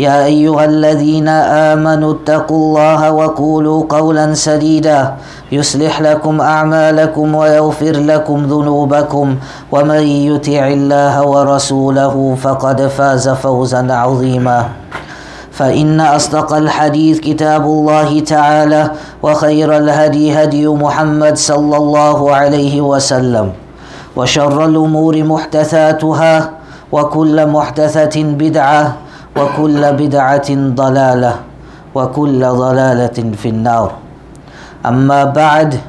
يا أيها الذين آمنوا اتقوا الله وقولوا قولا سديدا يصلح لكم أعمالكم ويغفر لكم ذنوبكم ومن يطع الله ورسوله فقد فاز فوزا عظيما فإن أصدق الحديث كتاب الله تعالى وخير الهدي هدي محمد صلى الله عليه وسلم وشر الأمور محدثاتها وكل محدثة بدعة وكل بدعة ضلالة وكل ضلالة في النار. أما بعد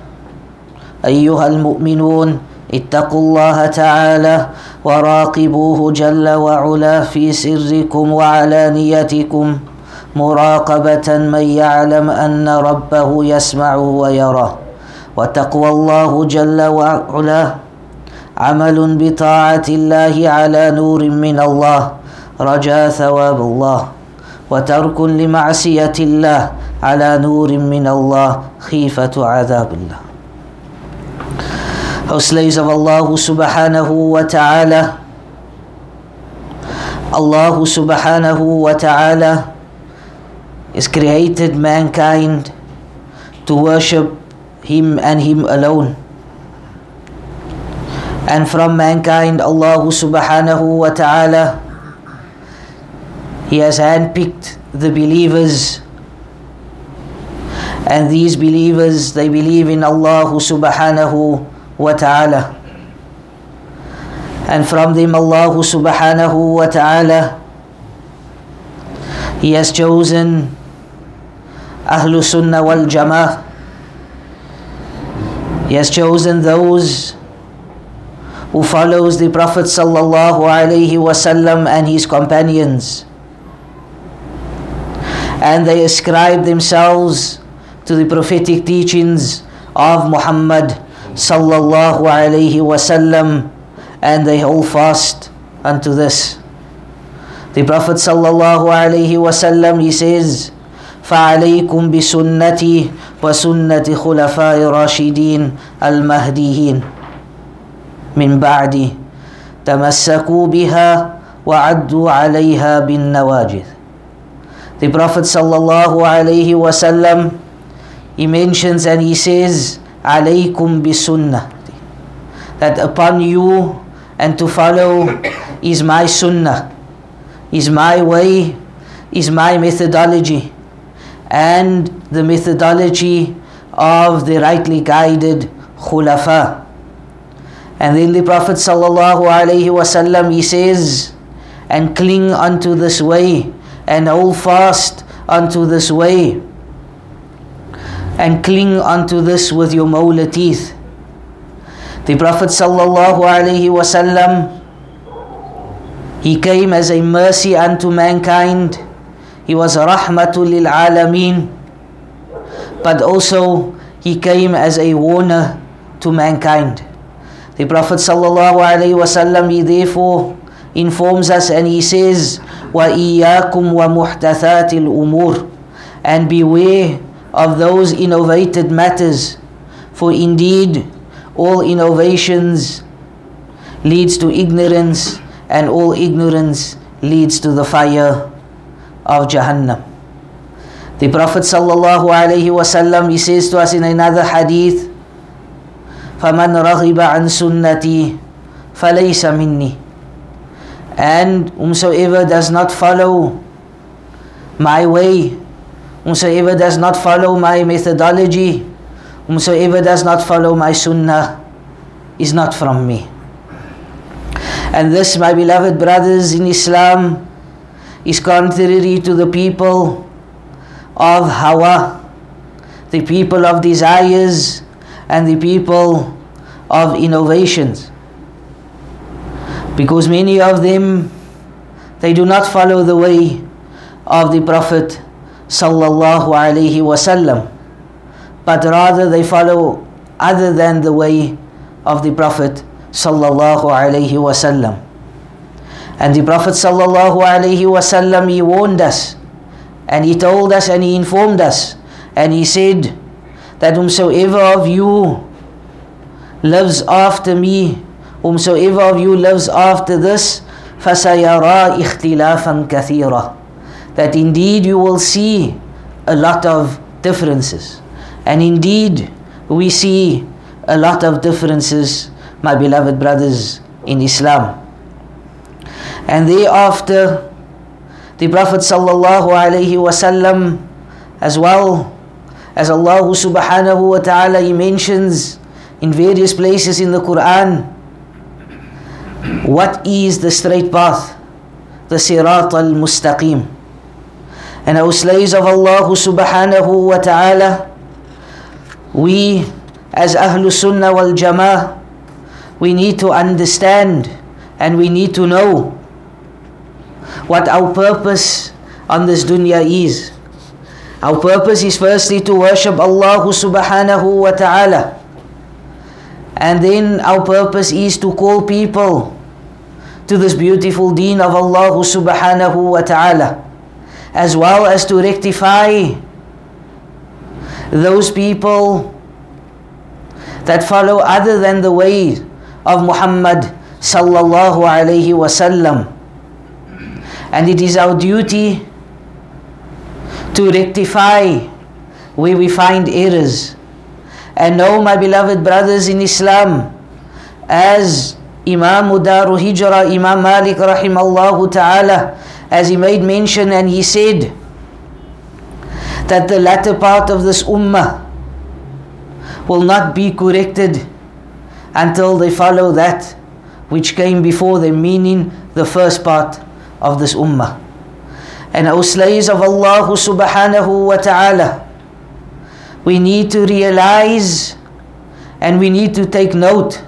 أيها المؤمنون اتقوا الله تعالى وراقبوه جل وعلا في سركم وعلانيتكم مراقبة من يعلم أن ربه يسمع ويراه وتقوى الله جل وعلا عمل بطاعة الله على نور من الله. رجاء ثواب الله وترك لمعصية الله على نور من الله خيفة عذاب الله subhanahu wa ta'ala Allah subhanahu wa ta'ala is created mankind to worship Him and Him alone and from mankind Allah subhanahu wa ta'ala He has handpicked the believers, and these believers they believe in Allah subhanahu wa ta'ala. And from them, Allah subhanahu wa ta'ala, He has chosen Ahlu Sunnah wal Jama'ah. He has chosen those who follows the Prophet sallallahu alaihi wasallam and his companions and they ascribe themselves to the prophetic teachings of Muhammad sallallahu alaihi wasallam and they hold fast unto this. The Prophet sallallahu alaihi wasallam he says فعليكم بسنتي وسنة خلفاء راشدين المهديين من بعدي تمسكوا بها وعدوا عليها بالنواجذ the Prophet sallallahu alaihi wasallam he mentions and he says alaykum bi sunnah," that upon you and to follow is my sunnah is my way is my methodology and the methodology of the rightly guided khulafa. And then the prophet sallallahu alaihi wasallam he says and cling unto this way and hold fast unto this way and cling unto this with your molar teeth. The Prophet sallallahu alaihi wasallam he came as a mercy unto mankind. He was rahmatul lil alameen. But also he came as a warner to mankind. The Prophet sallallahu alaihi wasallam he therefore informs us and he says وَإِيَّاكُمْ وَمُحْدَثَاتِ الْأُمُورِ And beware of those innovated matters, for indeed all innovations leads to ignorance and all ignorance leads to the fire of Jahannam. The Prophet sallallahu alaihi wasallam he says to us in another hadith فَمَنْ رَغِبَ عَنْ سُنَّتِي فَلَيْسَ مِنِّي and whomsoever does not follow my way, whomsoever does not follow my methodology, whomsoever does not follow my sunnah is not from me. And this, my beloved brothers in Islam, is contrary to the people of Hawa, the people of desires, and the people of innovations. Because many of them they do not follow the way of the Prophet sallallahu alaihi wasallam, but rather they follow other than the way of the Prophet sallallahu alaihi wasallam. And the Prophet sallallahu alaihi wasallam he warned us, and he told us, and he informed us, and he said that whomsoever of you lives after me, whomsoever of you lives after this, فَسَيَرَى اِخْتِلَافًا كَثِيرًا That indeed you will see a lot of differences. And indeed we see a lot of differences, my beloved brothers in Islam. And thereafter, the Prophet sallallahu alaihi wasallam, as well as Allah subhanahu wa ta'ala, he mentions in various places in the Quran what is the straight path, the Sirat al Mustaqim. And our slaves of Allah subhanahu wa ta'ala, we as Ahlul Sunnah wal Jama'ah, we need to understand and we need to know what our purpose on this dunya is. Our purpose is firstly to worship Allah subhanahu wa ta'ala. And then our purpose is to call people to this beautiful deen of Allah subhanahu wa ta'ala, as well as to rectify those people that follow other than the way of Muhammad sallallahu alayhi wasallam. And it is our duty to rectify where we find errors. And know, my beloved brothers in Islam, as Imam Daru Hijra, Imam Malik rahimallahu ta'ala, as he made mention and he said that the latter part of this ummah will not be corrected until they follow that which came before them, meaning the first part of this ummah. And O slaves of Allah subhanahu wa ta'ala, we need to realize and we need to take note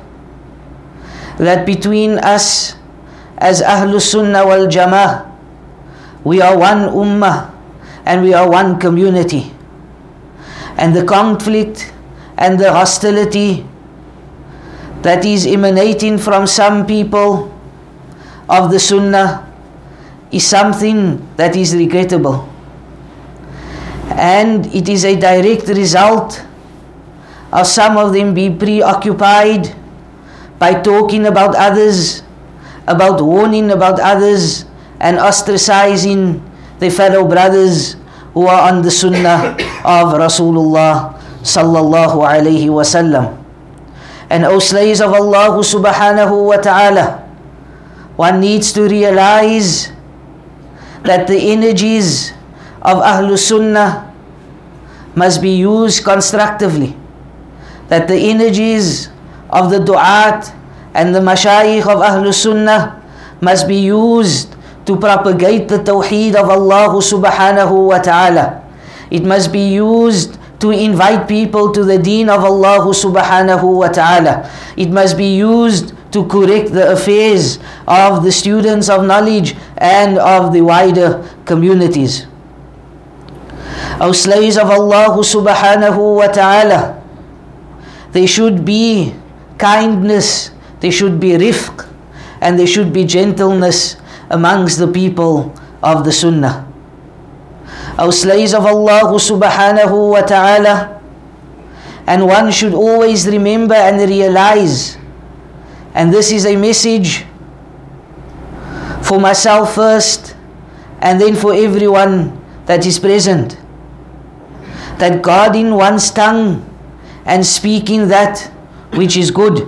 that between us as Ahlul Sunnah wal Jama'ah, we are one ummah and we are one community. And the conflict and the hostility that is emanating from some people of the Sunnah is something that is regrettable. And it is a direct result of some of them being preoccupied by talking about others, about warning about others, and ostracizing their fellow brothers who are on the sunnah of Rasulullah sallallahu alayhi wasallam. And O slaves of Allah subhanahu wa ta'ala, one needs to realize that the energies of Ahlul Sunnah must be used constructively. That the energies of the du'at and the mashayikh of Ahlul Sunnah must be used to propagate the tawheed of Allah subhanahu wa ta'ala. It must be used to invite people to the deen of Allah subhanahu wa ta'ala. It must be used to correct the affairs of the students of knowledge and of the wider communities. Our slaves of Allah subhanahu wa ta'ala, they should be kindness, there should be rifq, and there should be gentleness amongst the people of the Sunnah. Our slaves of Allah subhanahu wa ta'ala, and one should always remember and realize, and this is a message for myself first, and then for everyone that is present, that guarding one's tongue and speaking that which is good.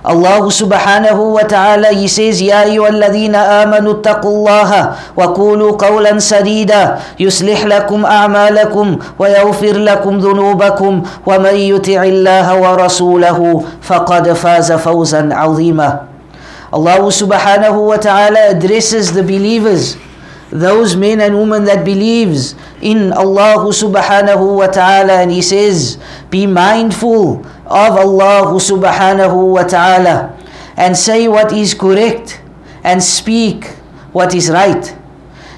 Allah subhanahu wa ta'ala he says يا أيها الذين آمنوا اتقوا الله وقولوا قولا سديدا يصلح لكم أعمالكم ويغفر لكم ذنوبكم ومن يطع الله ورسوله فقد فاز فوزا عظيما Allah subhanahu wa ta'ala addresses the believers those men and women that believes in Allah subhanahu wa ta'ala and he says be mindful of Allah subhanahu wa ta'ala and say what is correct and speak what is right.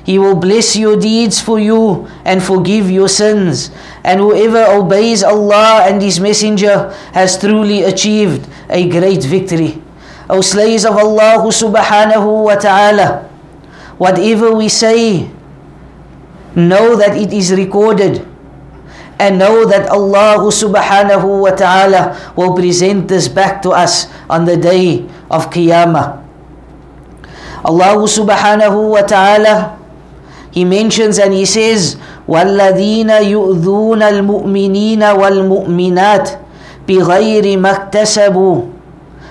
He will bless your deeds for you and forgive your sins. And whoever obeys Allah and His Messenger has truly achieved a great victory. O slaves of Allah subhanahu wa ta'ala, whatever we say, know that it is recorded and know that Allah subhanahu wa ta'ala will present this back to us on the day of Qiyamah. Allah subhanahu wa ta'ala He mentions and He says وَالَّذِينَ يُؤْذُونَ الْمُؤْمِنِينَ وَالْمُؤْمِنَاتِ بِغَيْرِ مَا اكْتَسَبُوا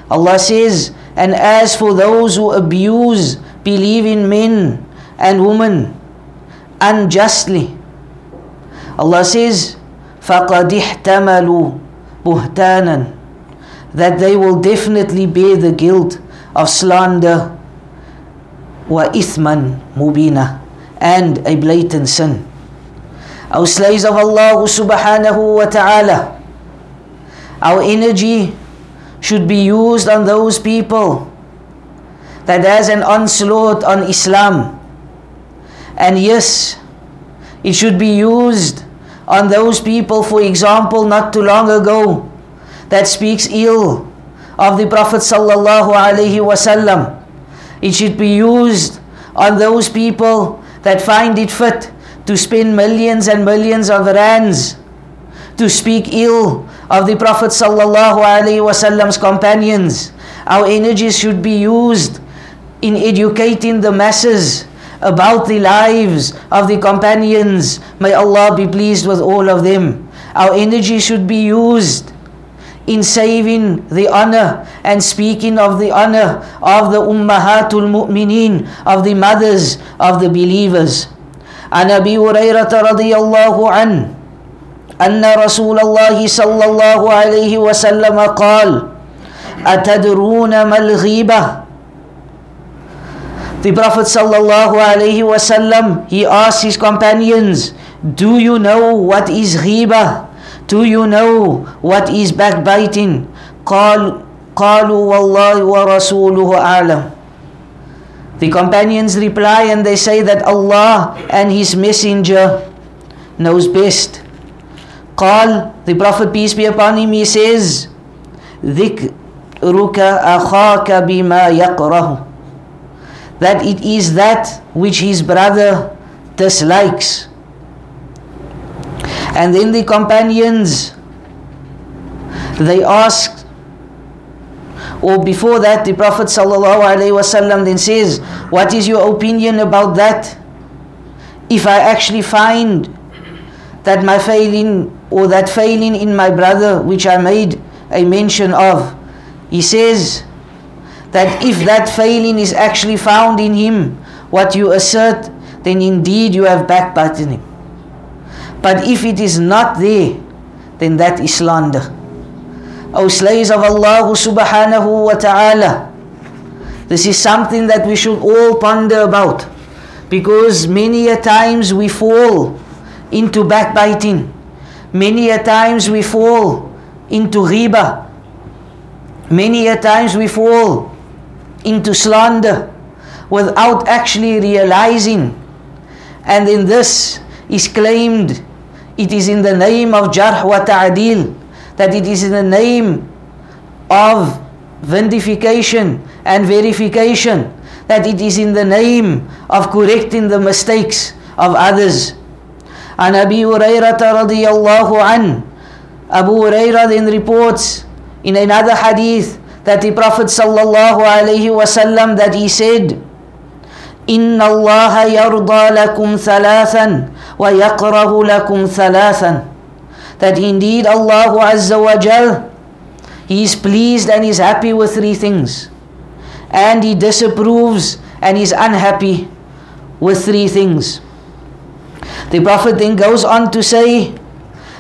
Allah says and as for those who abuse believing men and women unjustly Allah says, فَقَدْ احْتَمَلُوا بُهْتَانًا That they will definitely bear the guilt of slander وَإِثْمًا مُبِينًا And a blatant sin. Our slaves of Allah subhanahu wa ta'ala, our energy should be used on those people that has an onslaught on Islam. And yes, it should be used on those people, for example, not too long ago, that speaks ill of the Prophet sallallahu alaihi wasallam. It should be used on those people that find it fit to spend millions and millions of rands to speak ill of the Prophet sallallahu alaihi wasallam's companions. Our energies should be used in educating the masses about the lives of the companions. May Allah be pleased with all of them. Our energy should be used in saving the honor and speaking of the honor of the Ummahatul Mu'mineen, of the mothers of the believers. عن ابي هريره رضي الله عنه ان رسول الله صلى الله عليه وسلم قال اتدرون ما الغيبه the Prophet sallallahu he asked his companions, "Do you know what is ghibah? Do you know what is backbiting?" قال قالوا والله ورسوله أعلم. The companions reply and they say that Allah and His Messenger knows best. قال the Prophet peace be upon him he says ذكرك أخاك بما يقرأه that it is that which his brother dislikes. And then the companions they asked or before that the Prophet ﷺ then says, What is your opinion about that? If I actually find that my failing or that failing in my brother which I made a mention of, he says, that if that failing is actually found in him, what you assert, then indeed you have backbiting him. But if it is not there, then that is slander. O slaves of Allah subhanahu wa ta'ala, this is something that we should all ponder about. Because many a times we fall into backbiting. Many a times we fall into ghibah. Many a times we fall into slander without actually realizing. And in this is claimed it is in the name of Jarh wa Ta'adil, that it is in the name of vindication and verification, that it is in the name of correcting the mistakes of others. عن أبي هريرة رضي الله عنه Abu Hurairah then reports in another hadith that the Prophet sallallahu alaihi wasallam that he said, إن الله يرضى لكم ثلاثا ويقره لكم ثلاثا that indeed Allah Azza wa Jal He is pleased and is happy with three things. And he disapproves and is unhappy with three things. The Prophet then goes on to say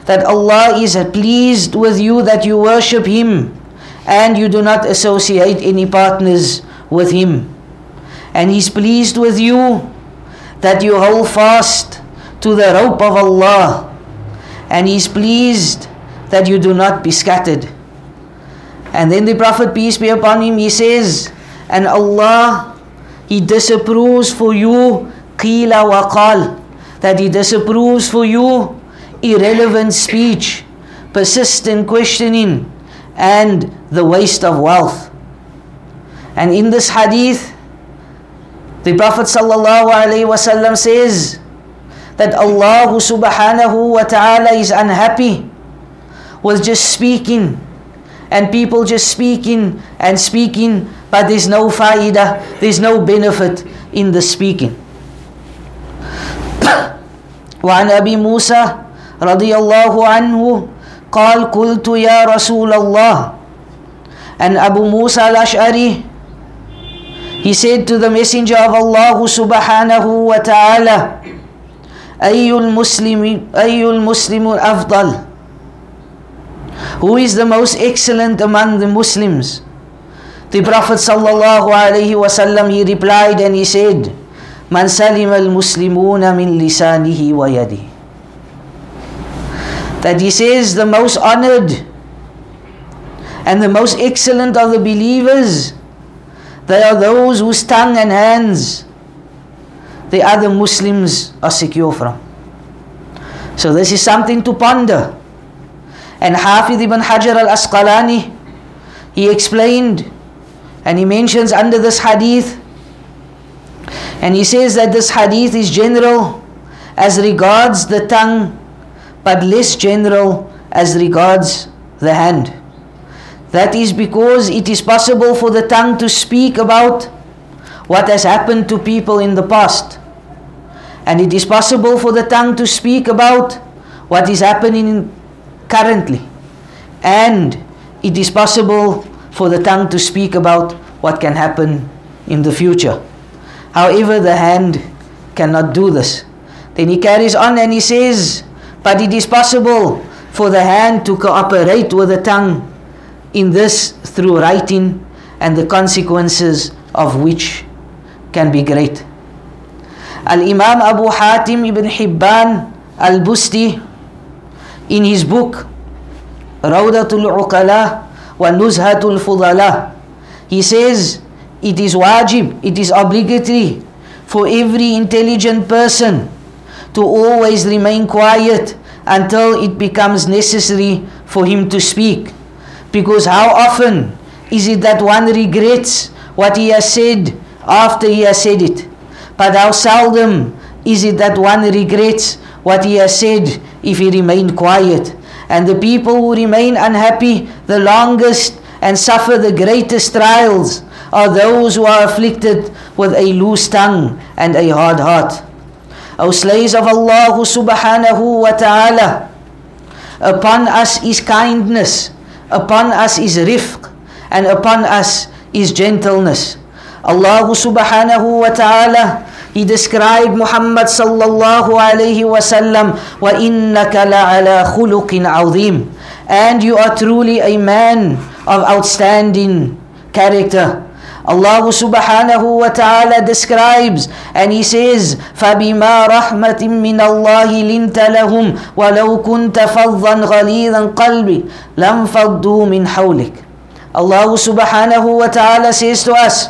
that Allah is pleased with you that you worship Him and you do not associate any partners with Him. And He's pleased with you that you hold fast to the rope of Allah. And He's pleased that you do not be scattered. And then the Prophet, peace be upon him, he says, And Allah, He disapproves for you qila wa qal, that He disapproves for you irrelevant speech, persistent questioning, and the waste of wealth. And in this hadith, the Prophet ﷺ says that Allah subhanahu wa ta'ala is unhappy with just speaking and people just speaking and speaking, but there's no faida, there's no benefit in the speaking. وعن أبي موسى رضي الله عنه قال قلت يا رسول الله and Abu Musa al-Ash'ari he said to the messenger of Allah subhanahu wa ta'ala أي المسلم أي المسلم أفضل Who is the most excellent among the Muslims? The Prophet sallallahu alaihi wasallam he replied and he said من سلم المسلمون من لسانه ويده that he says the most honored and the most excellent of the believers they are those whose tongue and hands the other Muslims are secure from. So this is something to ponder. And Hafid ibn Hajar al-Asqalani, he explained and he mentions under this hadith and he says that this hadith is general as regards the tongue but less general as regards the hand. That is because it is possible for the tongue to speak about what has happened to people in the past. And it is possible for the tongue to speak about what is happening currently. And it is possible for the tongue to speak about what can happen in the future. However, the hand cannot do this. Then he carries on and he says, but it is possible for the hand to cooperate with the tongue in this through writing and the consequences of which can be great. Al Imam Abu Hatim ibn Hibban al Busti, in his book Rawdatul Uqala wa Nuzhatul Fudala, he says it is wajib, it is obligatory for every intelligent person to always remain quiet until it becomes necessary for him to speak. Because how often is it that one regrets what he has said after he has said it? But how seldom is it that one regrets what he has said if he remained quiet? And the people who remain unhappy the longest and suffer the greatest trials are those who are afflicted with a loose tongue and a hard heart. O slaves of Allah subhanahu wa ta'ala, upon us is kindness, upon us is rifq, and upon us is gentleness. Allah subhanahu wa ta'ala, He described Muhammad sallallahu alayhi wa sallam, وَإِنَّكَ لَعَلَى خُلُقٍ عَظِيمٍ And you are truly a man of outstanding character. Allah subhanahu wa ta'ala describes and He says, فَبِمَا رَحْمَةٍ مِّنَ اللَّهِ لِنْتَ لَهُمْ وَلَوْ كُنْتَ فَظًّا غَلِيظًا قَلْبِ لَمْ فَضُّوا مِنْ حَوْلِكَ Allah subhanahu wa ta'ala says to us,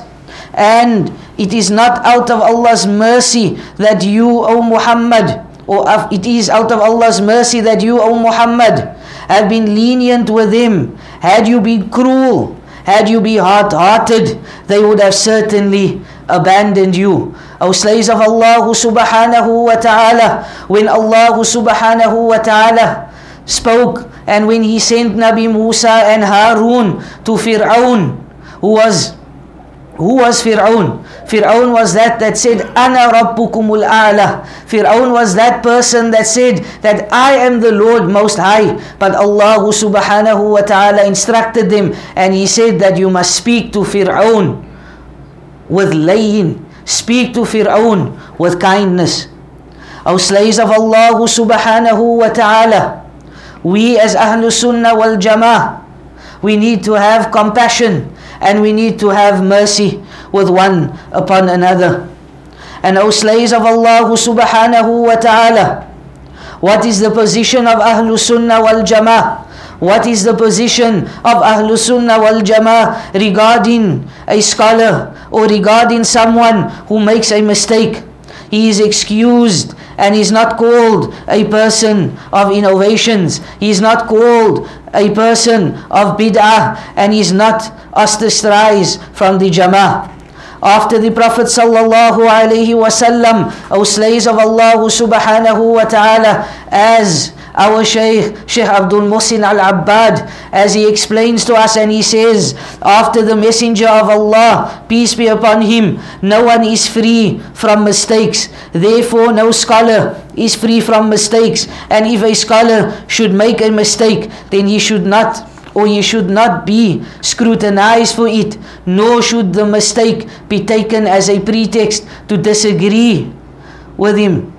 and it is not out of Allah's mercy that you, O Muhammad, or it is out of Allah's mercy that you, O Muhammad, have been lenient with them. Had you been cruel, had you be hard hearted, they would have certainly abandoned you. O slaves of Allah subhanahu wa ta'ala, when Allah subhanahu wa ta'ala spoke and when he sent Nabi Musa and Harun to Fir'aun, who was Who was Fir'aun? Fir'aun was that that said, Ana Rabbukumul A'la. Fir'aun was that person that said that I am the Lord Most High. But Allah subhanahu wa ta'ala instructed them and He said that you must speak to Fir'aun with layin. Speak to Fir'aun with kindness. O slaves of Allah subhanahu wa ta'ala, we as Ahlul Sunnah wal Jama'ah, we need to have compassion and we need to have mercy with one upon another. And O slaves of Allah subhanahu wa ta'ala, what is the position of Ahlul Sunnah wal Jama'ah? What is the position of Ahlul Sunnah wal Jama'ah regarding a scholar or regarding someone who makes a mistake? He is excused and he's not called a person of innovations. He's not called a person of bid'ah and he's not ostracized from the jama'ah. After the Prophet sallallahu alaihi wasallam, O slaves of Allah subhanahu wa ta'ala, as our Shaykh, Shaykh Abdul Muhsin Al Abbad, as he explains to us and he says, after the Messenger of Allah, peace be upon him, no one is free from mistakes. Therefore, no scholar is free from mistakes. And if a scholar should make a mistake, then he should not or he should not be scrutinized for it, nor should the mistake be taken as a pretext to disagree with him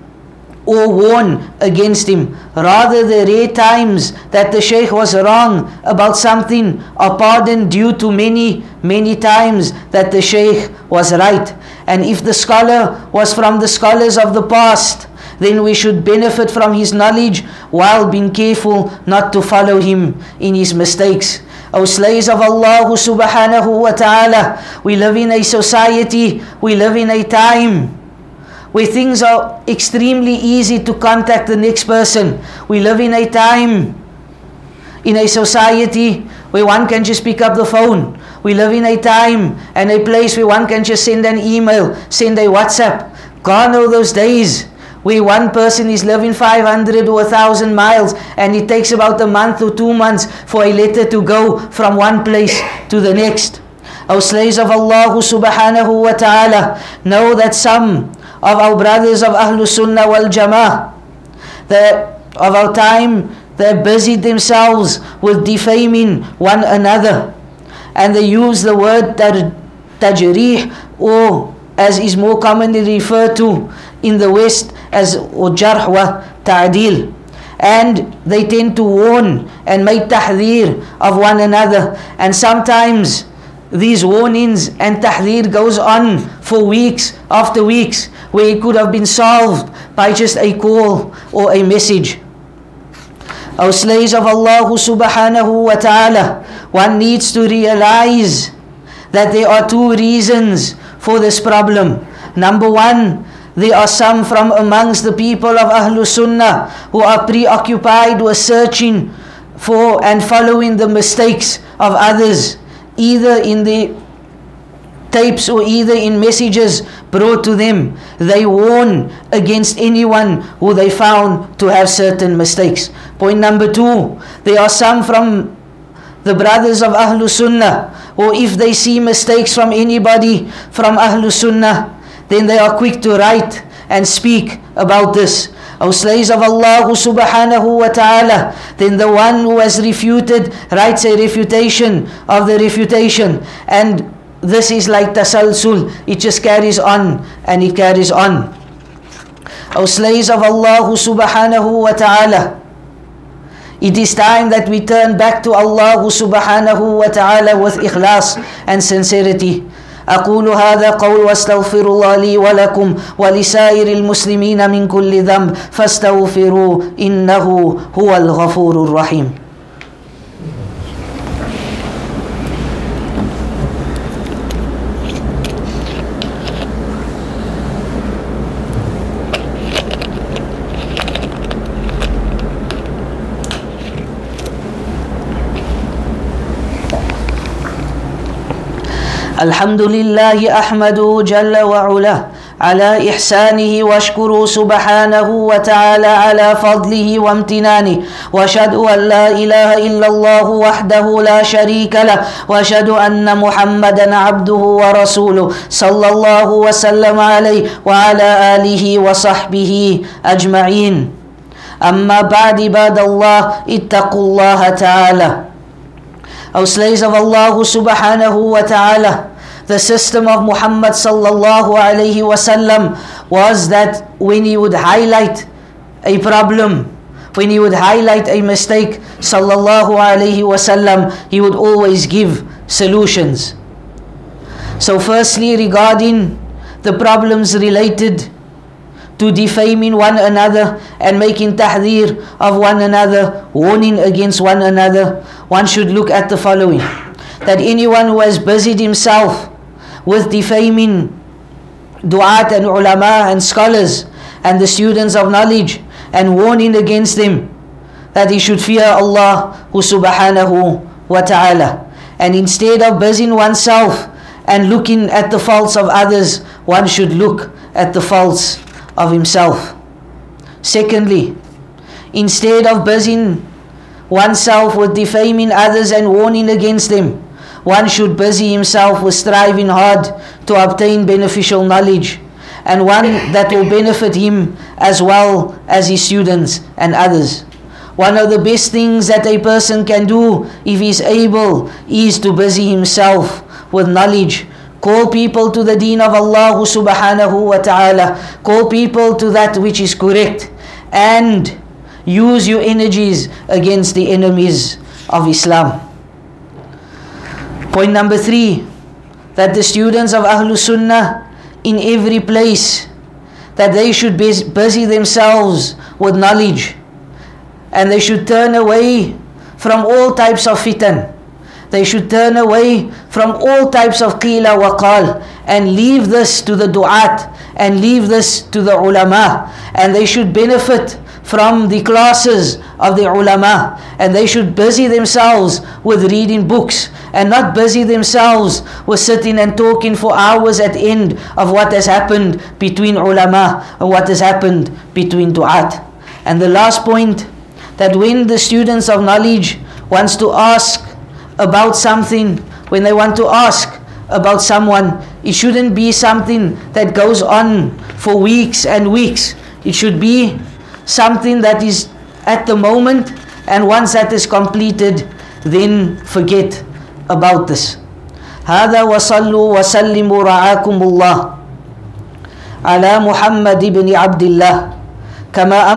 or warn against him. Rather, the rare times that the Shaykh was wrong about something are pardoned due to many, many times that the Shaykh was right. And if the scholar was from the scholars of the past, then we should benefit from his knowledge while being careful not to follow him in his mistakes. O slaves of Allah subhanahu wa ta'ala, we live in a society, we live in a time where things are extremely easy to contact the next person. We live in a time, in a society where one can just pick up the phone. We live in a time and a place where one can just send an email, send a WhatsApp. Gone are those days where one person is living 500 or 1000 miles and it takes about a month or two months for a letter to go from one place to the next. Our slaves of Allah subhanahu wa ta'ala know that some of our brothers of Ahlul Sunnah wal Jama'ah, that of our time, they busied themselves with defaming one another. And they use the word tajrih or as is more commonly referred to in the West as jarh wa ta'dil. And they tend to warn and make tahdir of one another. And sometimes these warnings and tahdir goes on for weeks after weeks where it could have been solved by just a call or a message. Our slaves of Allah subhanahu wa ta'ala, one needs to realize that there are two reasons for this problem. Number one, there are some from amongst the people of Ahlul Sunnah who are preoccupied with searching for and following the mistakes of others, either in the tapes or either in messages brought to them. They warn against anyone who they found to have certain mistakes. Point number two, there are some from the brothers of Ahlul Sunnah, or if they see mistakes from anybody from Ahlul Sunnah, then they are quick to write and speak about this. O slaves of Allah subhanahu wa ta'ala, then the one who has refuted writes a refutation of the refutation and this is like tasalsul. It just carries on and it carries on. O slaves of Allah subhanahu wa ta'ala, it is time that we turn back to Allah subhanahu wa ta'ala with ikhlas and sincerity. أقول هذا قول واستغفر الله لي ولكم ولسائر المسلمين من كل ذنب فاستغفروا إنه هو الغفور الرحيم. الحمد لله أحمده جل وعلا على إحسانه واشكروا سبحانه وتعالى على فضله وامتنانه. واشهد أن لا إله إلا الله وحده لا شريك له. واشهد أن محمدا عبده ورسوله صلى الله وسلم عليه وعلى آله وصحبه أجمعين. أما بعد عباد الله اتقوا الله تعالى. O slaves of Allah subhanahu wa ta'ala the system of Muhammad sallallahu alayhi wasallam was that when he would highlight a problem, when he would highlight a mistake, sallallahu alayhi wasallam, he would always give solutions. So, firstly, regarding the problems related to defaming one another and making tahdir of one another, warning against one another, one should look at the following that anyone who has busied himself with defaming du'at and ulama and scholars and the students of knowledge and warning against them that he should fear Allah who subhanahu wa ta'ala. And instead of busying oneself and looking at the faults of others, one should look at the faults of himself. Secondly, instead of busying oneself with defaming others and warning against them, one should busy himself with striving hard to obtain beneficial knowledge and one that will benefit him as well as his students and others. One of the best things that a person can do if he is able is to busy himself with knowledge. Call people to the deen of Allah subhanahu wa ta'ala. Call people to that which is correct. And use your energies against the enemies of Islam. Point number three, that the students of Ahlul Sunnah in every place, that they should busy themselves with knowledge and they should turn away from all types of fitan. They should turn away from all types of qila wa qal and leave this to the du'at and leave this to the ulama and they should benefit from the classes of the ulama and they should busy themselves with reading books and not busy themselves with sitting and talking for hours at end of what has happened between ulama and what has happened between du'at. And the last point that when the students of knowledge wants to ask about something, when they want to ask about someone, it shouldn't be something that goes on for weeks and weeks. It should be something that is at the moment, and once that is completed, then forget about this. هذا وصلوا وسلموا رعاكم الله على محمد بن عبد الله كما